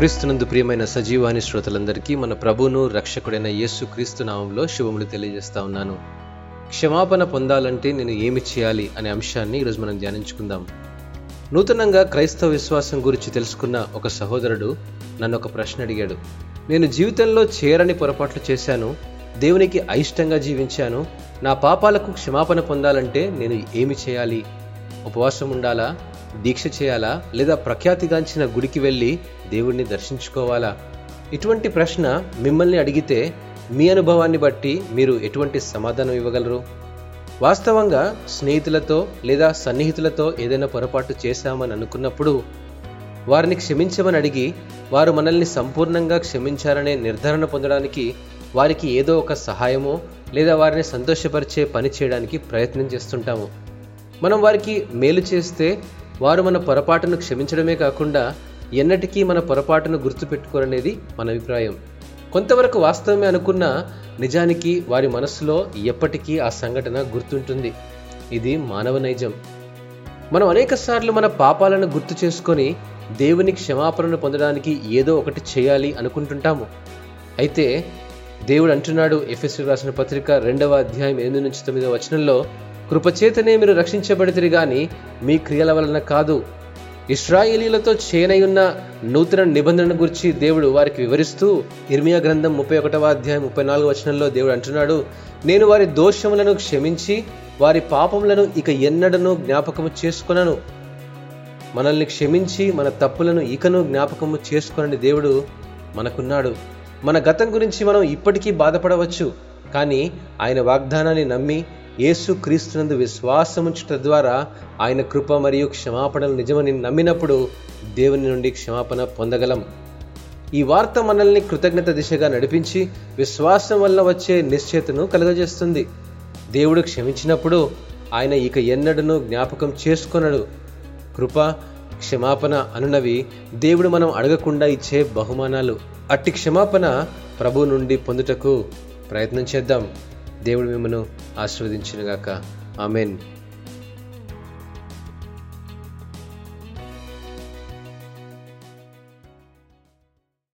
క్రీస్తునందు ప్రియమైన సజీవాని శ్రోతలందరికీ మన ప్రభువును రక్షకుడైన యేసు క్రీస్తు నామంలో శుభములు తెలియజేస్తా ఉన్నాను. క్షమాపణ పొందాలంటే నేను ఏమి చేయాలి అనే అంశాన్ని ఈరోజు మనం ధ్యానించుకుందాం. నూతనంగా క్రైస్తవ విశ్వాసం గురించి తెలుసుకున్న ఒక సహోదరుడు నన్ను ఒక ప్రశ్న అడిగాడు. నేను జీవితంలో చేరని పొరపాట్లు చేశాను దేవునికి అయిష్టంగా జీవించాను నా పాపాలకు క్షమాపణ పొందాలంటే నేను ఏమి చేయాలి? ఉపవాసం ఉండాలా? దీక్ష చేయాలా లేదా ప్రఖ్యాతిగాంచిన గుడికి వెళ్ళి దేవుణ్ణి దర్శించుకోవాలా? ఇటువంటి ప్రశ్న మిమ్మల్ని అడిగితే మీ అనుభవాన్ని బట్టి మీరు ఎటువంటి సమాధానం ఇవ్వగలరు? వాస్తవంగా స్నేహితులతో లేదా సన్నిహితులతో ఏదైనా పొరపాటు చేశామని అనుకున్నప్పుడు వారిని క్షమించమని అడిగి వారు మనల్ని సంపూర్ణంగా క్షమించారనే నిర్ధారణ పొందడానికి వారికి ఏదో ఒక సహాయమో లేదా వారిని సంతోషపరిచే పని చేయడానికి ప్రయత్నం చేస్తుంటాము. మనం వారికి మేలు చేస్తే వారు మన పొరపాటును క్షమించడమే కాకుండా ఎన్నటికీ మన పొరపాటును గుర్తుపెట్టుకోరనేది మన అభిప్రాయం. కొంతవరకు వాస్తవమే అనుకున్న నిజానికి వారి మనస్సులో ఎప్పటికీ ఆ సంఘటన గుర్తుంటుంది. ఇది మానవ నైజం. మనం అనేకసార్లు మన పాపాలను గుర్తు చేసుకొని దేవుని క్షమాపణను పొందడానికి ఏదో ఒకటి చేయాలి అనుకుంటుంటాము. అయితే దేవుడు అంటున్నాడు ఎఫ్ఎస్సి రాసిన పత్రిక రెండవ అధ్యాయం ఎనిమిది నుంచి తొమ్మిదవ వచనంలో కృపచేతనే మీరు రక్షించబడితే గాని మీ క్రియల వలన కాదు. ఇస్రాయేలీలతో చేనయున్న నూతన నిబంధన గురించి దేవుడు వారికి వివరిస్తూ ఇర్మియా గ్రంథం ముప్పై ఒకటవ అధ్యాయం ముప్పై నాలుగు వచనంలో దేవుడు అంటున్నాడు నేను వారి దోషములను క్షమించి వారి పాపములను ఇక ఎన్నడను జ్ఞాపకము చేసుకొనను. మనల్ని క్షమించి మన తప్పులను ఇకను జ్ఞాపకము చేసుకొనని దేవుడు మనకున్నాడు. మన గతం గురించి మనం ఇప్పటికీ బాధపడవచ్చు కానీ ఆయన వాగ్దానాన్ని నమ్మి యేసు క్రీస్తునందు విశ్వాసముంచుట ద్వారా ఆయన కృప మరియు క్షమాపణలు నిజమని నమ్మినప్పుడు దేవుని నుండి క్షమాపణ పొందగలం. ఈ వార్త మనల్ని కృతజ్ఞత దిశగా నడిపించి విశ్వాసం వల్ల వచ్చే నిశ్చయతను కలుగజేస్తుంది. దేవుడు క్షమించినప్పుడు ఆయన ఇక ఎన్నడను జ్ఞాపకం చేసుకొనడు. కృప క్షమాపణ అనునవి దేవుడు మనం అడగకుండా ఇచ్చే బహుమానాలు. అట్టి క్షమాపణ ప్రభు నుండి పొందుటకు ప్రయత్నం చేద్దాం. దేవుడు మిమ్మను ఆశీర్వదించినగాక ఆమెన్.